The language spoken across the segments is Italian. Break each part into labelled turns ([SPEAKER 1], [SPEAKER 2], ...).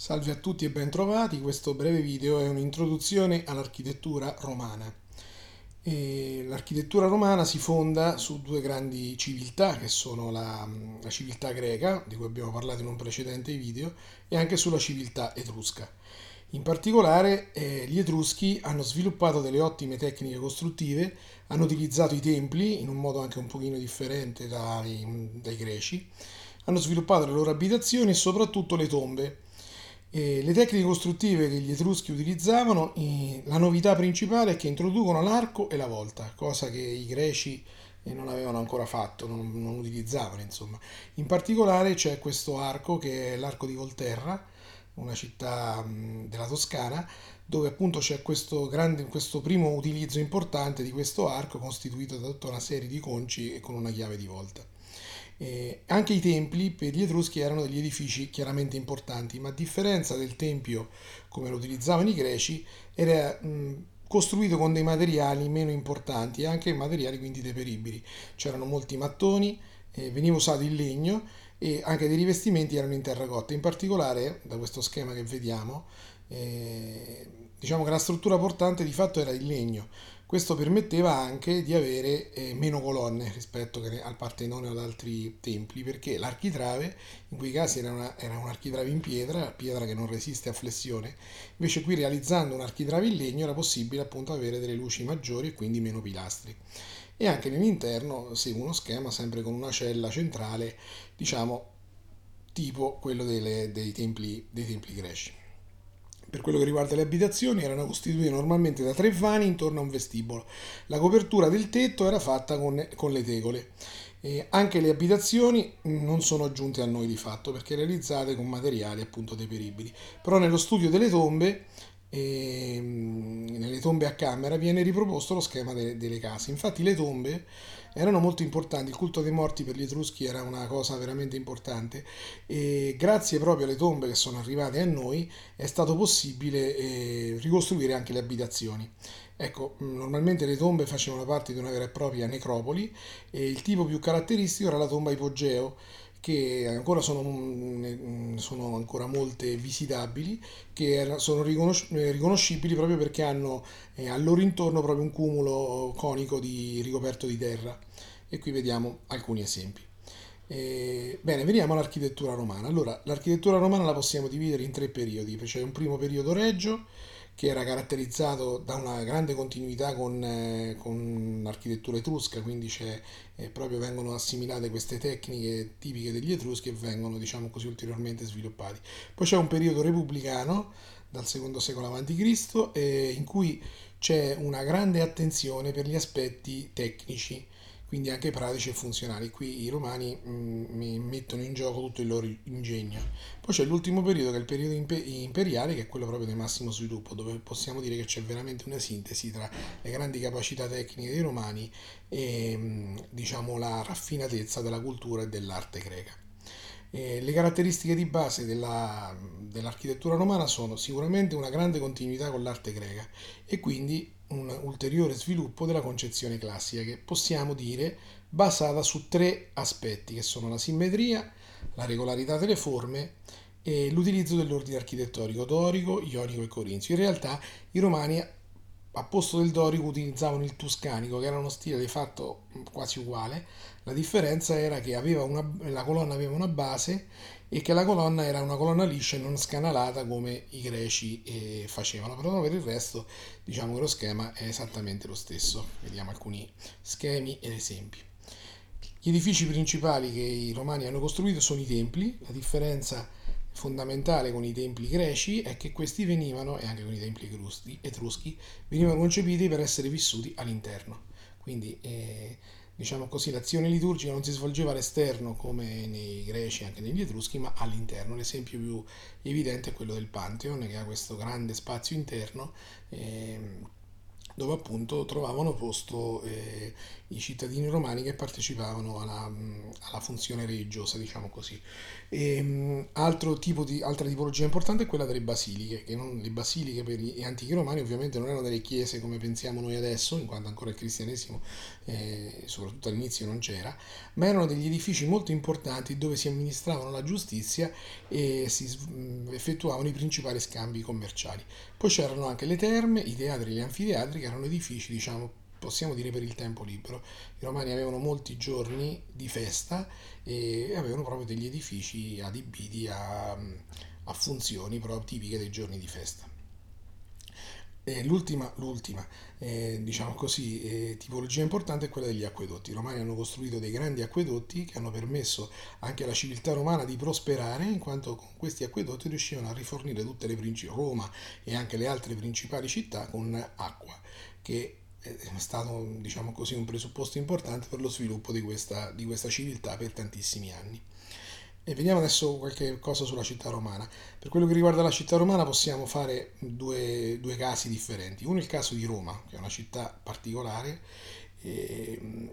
[SPEAKER 1] Salve a tutti e bentrovati, questo breve video è un'introduzione all'architettura romana. L'architettura romana si fonda su due grandi civiltà, che sono la, la, civiltà greca, di cui abbiamo parlato in un precedente video, e anche sulla civiltà etrusca. In particolare eh, gli etruschi hanno sviluppato delle ottime tecniche costruttive, hanno utilizzato i templi in un modo anche un pochino differente dai, dai greci, hanno sviluppato le loro abitazioni e soprattutto le tombe e le tecniche costruttive che gli Etruschi utilizzavano, la novità principale è che introducono l'arco e la volta, cosa che i greci eh, non avevano ancora fatto, non, non utilizzavano insomma. In particolare c'è questo arco che è l'arco di Volterra, una città della Toscana, dove appunto c'è questo, grande, questo primo utilizzo importante di questo arco costituito da tutta una serie di conci e con una chiave di volta. Eh, anche i templi per gli Etruschi erano degli edifici chiaramente importanti, ma a differenza del tempio come lo utilizzavano i greci, era mh, costruito con dei materiali meno importanti e anche materiali quindi deperibili. C'erano molti mattoni, eh, veniva usato il legno e anche dei rivestimenti erano in terracotta. In particolare, da questo schema che vediamo, eh, diciamo che la struttura portante di fatto era il legno. Questo permetteva anche di avere eh, meno colonne rispetto al Partenone o ad altri templi, perché l'architrave in quei casi era, una, era un architrave in pietra, pietra che non resiste a flessione, invece qui realizzando un architrave in legno era possibile appunto avere delle luci maggiori e quindi meno pilastri. E anche nell'interno segue uno schema sempre con una cella centrale, diciamo tipo quello delle, dei, templi, dei templi greci. Per quello che riguarda le abitazioni, erano costituite normalmente da tre vani intorno a un vestibolo. La copertura del tetto era fatta con, con le tegole. E anche le abitazioni non sono giunte a noi di fatto perché realizzate con materiali appunto deperibili. Però nello studio delle tombe e ehm, nelle tombe a camera viene riproposto lo schema de- delle case. Infatti le tombe erano molto importanti, il culto dei morti per gli Etruschi era una cosa veramente importante e grazie proprio alle tombe che sono arrivate a noi è stato possibile eh, ricostruire anche le abitazioni. Ecco, normalmente le tombe facevano parte di una vera e propria necropoli e il tipo più caratteristico era la tomba ipogeo che ancora sono, mm, sono ancora molte visitabili, che sono riconosci- riconoscibili proprio perché hanno eh, al loro intorno proprio un cumulo conico di ricoperto di terra. E qui vediamo alcuni esempi. Eh, bene, veniamo all'architettura romana. Allora, l'architettura romana la possiamo dividere in tre periodi. C'è un primo periodo regio, che era caratterizzato da una grande continuità con, eh, con l'architettura etrusca, quindi eh, proprio vengono assimilate queste tecniche tipiche degli etruschi e vengono, diciamo così, ulteriormente sviluppati. Poi c'è un periodo repubblicano, dal secondo secolo a.C., eh, in cui c'è una grande attenzione per gli aspetti tecnici quindi anche pratici e funzionali. Qui i romani mh, mm, mettono in gioco tutto il loro ingegno. Poi c'è l'ultimo periodo che è il periodo imperiale, che è quello proprio del massimo sviluppo, dove possiamo dire che c'è veramente una sintesi tra le grandi capacità tecniche dei romani e mm, diciamo la raffinatezza della cultura e dell'arte greca. Eh, le caratteristiche di base della, dell'architettura romana sono sicuramente una grande continuità con l'arte greca e quindi un ulteriore sviluppo della concezione classica che possiamo dire basata su tre aspetti che sono la simmetria, la regolarità delle forme e l'utilizzo dell'ordine architettonico dorico, ionico e corinzio. In realtà i romani a posto del dorico utilizzavano il tuscanico che era uno stile di fatto quasi uguale, la differenza era che una, la colonna aveva una base e che la colonna era una colonna liscia e non scanalata come i greci eh, facevano, però per il resto diciamo che lo schema è esattamente lo stesso. Vediamo alcuni schemi ed esempi. Gli edifici principali che i romani hanno costruito sono i templi, la differenza fondamentale con i templi greci è che questi venivano, e anche con i templi etruschi, venivano concepiti per essere vissuti all'interno. Quindi eh, diciamo così, l'azione liturgica non si svolgeva all'esterno come nei greci, anche negli etruschi, ma all'interno. L'esempio più evidente è quello del Pantheon, che ha questo grande spazio interno. Eh, dove appunto trovavano posto eh, i cittadini romani che partecipavano alla, alla funzione religiosa, diciamo così. E, ehm, tipo di, altra tipologia importante è quella delle basiliche, che non, le basiliche per gli antichi romani ovviamente non erano delle chiese come pensiamo noi adesso, in quanto ancora il cristianesimo, eh, soprattutto all'inizio, non c'era, ma erano degli edifici molto importanti dove si amministravano la giustizia e si effettuavano i principali scambi commerciali. Poi c'erano anche le terme, i teatri e gli anfiteatri che erano edifici, diciamo, possiamo dire per il tempo libero. I romani avevano molti giorni di festa e avevano proprio degli edifici adibiti a, a funzioni proprio tipiche dei giorni di festa. E l'ultima, l'ultima eh, diciamo così, eh, tipologia importante è quella degli acquedotti. I romani hanno costruito dei grandi acquedotti che hanno permesso anche alla civiltà romana di prosperare, in quanto con questi acquedotti riuscivano a rifornire tutte le principali, Roma e anche le altre principali città con acqua, che è stato diciamo così, un presupposto importante per lo sviluppo di questa, di questa civiltà per tantissimi anni. E vediamo adesso qualche cosa sulla città romana. Per quello che riguarda la città romana possiamo fare due, due casi differenti. Uno è il caso di Roma, che è una città particolare eh,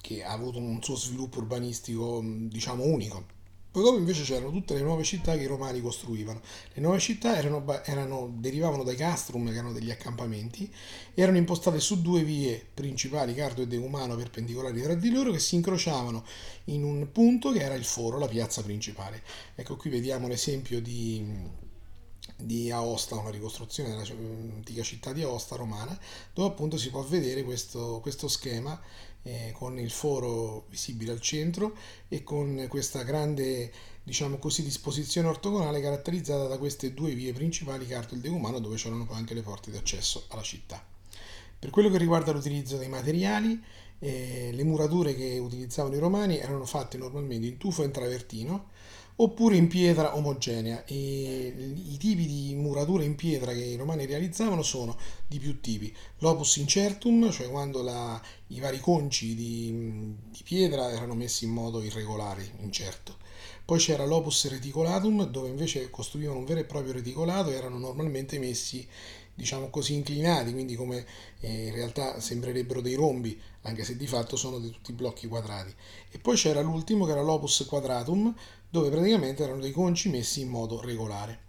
[SPEAKER 1] che ha avuto un suo sviluppo urbanistico diciamo unico poi dopo invece c'erano tutte le nuove città che i romani costruivano. Le nuove città erano, erano, derivavano dai castrum, che erano degli accampamenti, erano impostate su due vie principali, Cardo e Decumano, perpendicolari tra di loro, che si incrociavano in un punto che era il foro, la piazza principale. Ecco qui vediamo l'esempio di, di Aosta, una ricostruzione dell'antica città di Aosta romana, dove appunto si può vedere questo, questo schema eh, con il foro visibile al centro e con questa grande diciamo così, disposizione ortogonale caratterizzata da queste due vie principali Carto e il Decumano dove c'erano poi anche le porte d'accesso alla città. Per quello che riguarda l'utilizzo dei materiali, eh, le murature che utilizzavano i romani erano fatte normalmente in tufo e in travertino, oppure in pietra omogenea. E I tipi di murature in pietra che i romani realizzavano sono di più tipi. L'opus incertum, cioè quando la, i vari conci di, di, pietra erano messi in modo irregolare, incerto. Poi c'era l'opus reticolatum, dove invece costruivano un vero e proprio reticolato e erano normalmente messi diciamo così inclinati, quindi come eh, in realtà sembrerebbero dei rombi, anche se di fatto sono di tutti blocchi quadrati. E poi c'era l'ultimo che era l'opus quadratum, dove praticamente erano dei conci messi in modo regolare.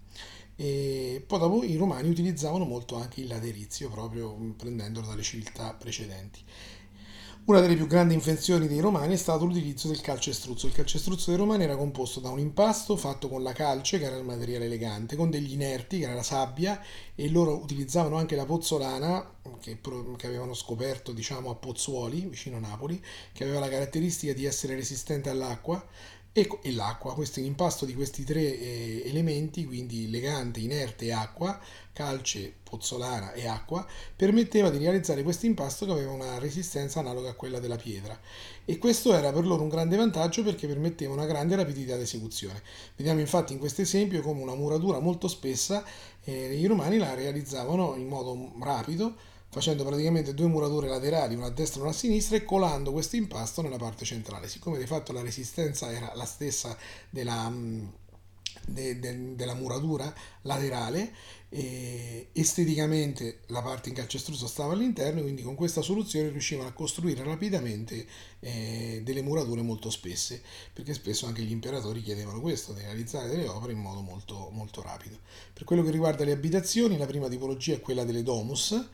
[SPEAKER 1] E poi dopo i romani utilizzavano molto anche il laterizio, proprio prendendolo dalle civiltà precedenti. Una delle più grandi invenzioni dei romani è stato l'utilizzo del calcestruzzo. Il calcestruzzo dei romani era composto da un impasto fatto con la calce, che era il materiale elegante, con degli inerti, che era la sabbia, e loro utilizzavano anche la pozzolana, che, che avevano scoperto diciamo, a Pozzuoli, vicino a Napoli, che aveva la caratteristica di essere resistente all'acqua, e, e l'acqua. Questo impasto di questi tre eh, elementi, quindi legante, inerte e acqua, calce, pozzolana e acqua, permetteva di realizzare questo impasto che aveva una resistenza analoga a quella della pietra. E questo era per loro un grande vantaggio perché permetteva una grande rapidità di esecuzione. Vediamo infatti in questo esempio come una muratura molto spessa eh, i romani la realizzavano in modo rapido facendo praticamente due murature laterali, una a destra e una a sinistra, e colando questo impasto nella parte centrale. Siccome di fatto la resistenza era la stessa della, mm, de, de, della muratura laterale, esteticamente la parte in calcestruzzo stava all'interno, quindi con questa soluzione riuscivano a costruire rapidamente eh, delle murature molto spesse, perché spesso anche gli imperatori chiedevano questo, di realizzare delle opere in modo molto, molto rapido. Per quello che riguarda le abitazioni, la prima tipologia è quella delle domus,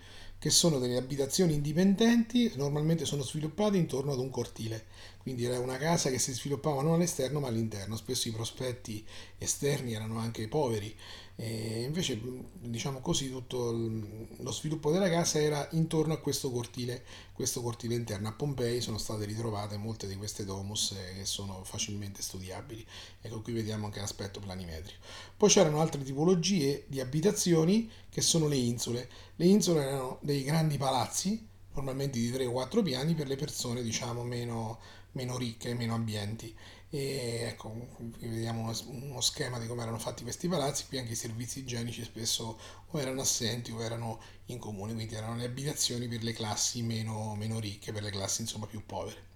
[SPEAKER 1] che sono delle abitazioni indipendenti, normalmente sono sviluppate intorno ad un cortile. Quindi era una casa che si sviluppava non all'esterno ma all'interno. Spesso i prospetti esterni erano anche poveri. E invece, diciamo così, tutto lo sviluppo della casa era intorno a questo cortile, questo cortile interno. A Pompei sono state ritrovate molte di queste domus eh, che sono facilmente studiabili. Ecco, qui vediamo anche l'aspetto planimetrico. Poi c'erano altre tipologie di abitazioni che sono le insule. Le insule erano dei grandi palazzi, normalmente di 3 o 4 piani, per le persone diciamo meno, meno ricche, meno ambienti. E ecco, qui vediamo uno, schema di come erano fatti questi palazzi, qui anche i servizi igienici spesso o erano assenti o erano in comune, quindi erano le abitazioni per le classi meno, meno ricche, per le classi insomma più povere.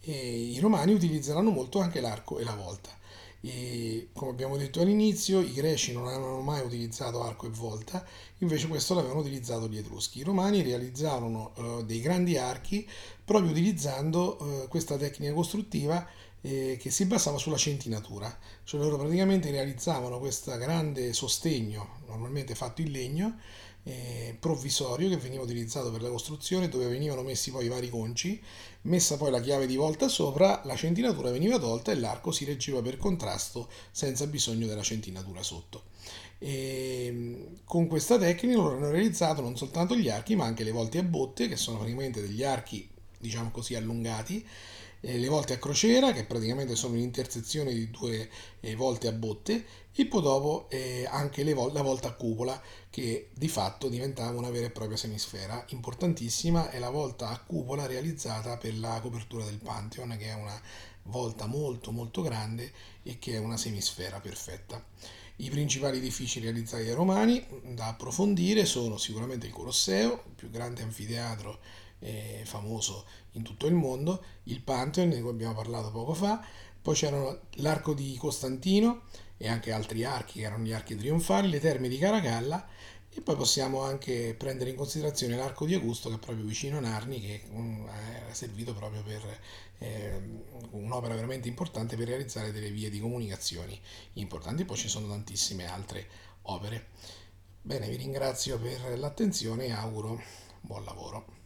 [SPEAKER 1] E I romani utilizzeranno molto anche l'arco e la volta. E, come abbiamo detto all'inizio, i greci non avevano mai utilizzato arco e volta, invece questo l'avevano utilizzato gli etruschi. I romani realizzarono uh, dei grandi archi proprio utilizzando uh, questa tecnica costruttiva eh, che si basava sulla centinatura, cioè loro praticamente realizzavano questo grande sostegno, normalmente fatto in legno, eh, provvisorio che veniva utilizzato per la costruzione dove venivano messi poi i vari conci, messa poi la chiave di volta sopra, la centinatura veniva tolta e l'arco si reggeva per contrasto senza bisogno della centinatura sotto. E con questa tecnica loro hanno realizzato non soltanto gli archi ma anche le volte a botte che sono praticamente degli archi diciamo così allungati eh, le volte a crociera, che praticamente sono l'intersezione di due eh, volte a botte, e poi dopo eh, anche vol- la volta a cupola, che di fatto diventava una vera e propria semisfera. Importantissima è la volta a cupola realizzata per la copertura del Pantheon, che è una volta molto molto grande e che è una semisfera perfetta. I principali edifici realizzati dai romani da approfondire sono sicuramente il Colosseo, il più grande anfiteatro eh, famoso in tutto il mondo, il Pantheon, di cui abbiamo parlato poco fa, poi c'erano l'arco di Costantino e anche altri archi, che erano gli archi trionfali, le terme di Caracalla e poi possiamo anche prendere in considerazione l'arco di Augusto che è proprio vicino a Narni, che mm, era servito proprio per eh, un'opera veramente importante per realizzare delle vie di comunicazioni importanti. Poi ci sono tantissime altre opere. Bene, vi ringrazio per l'attenzione e auguro buon lavoro.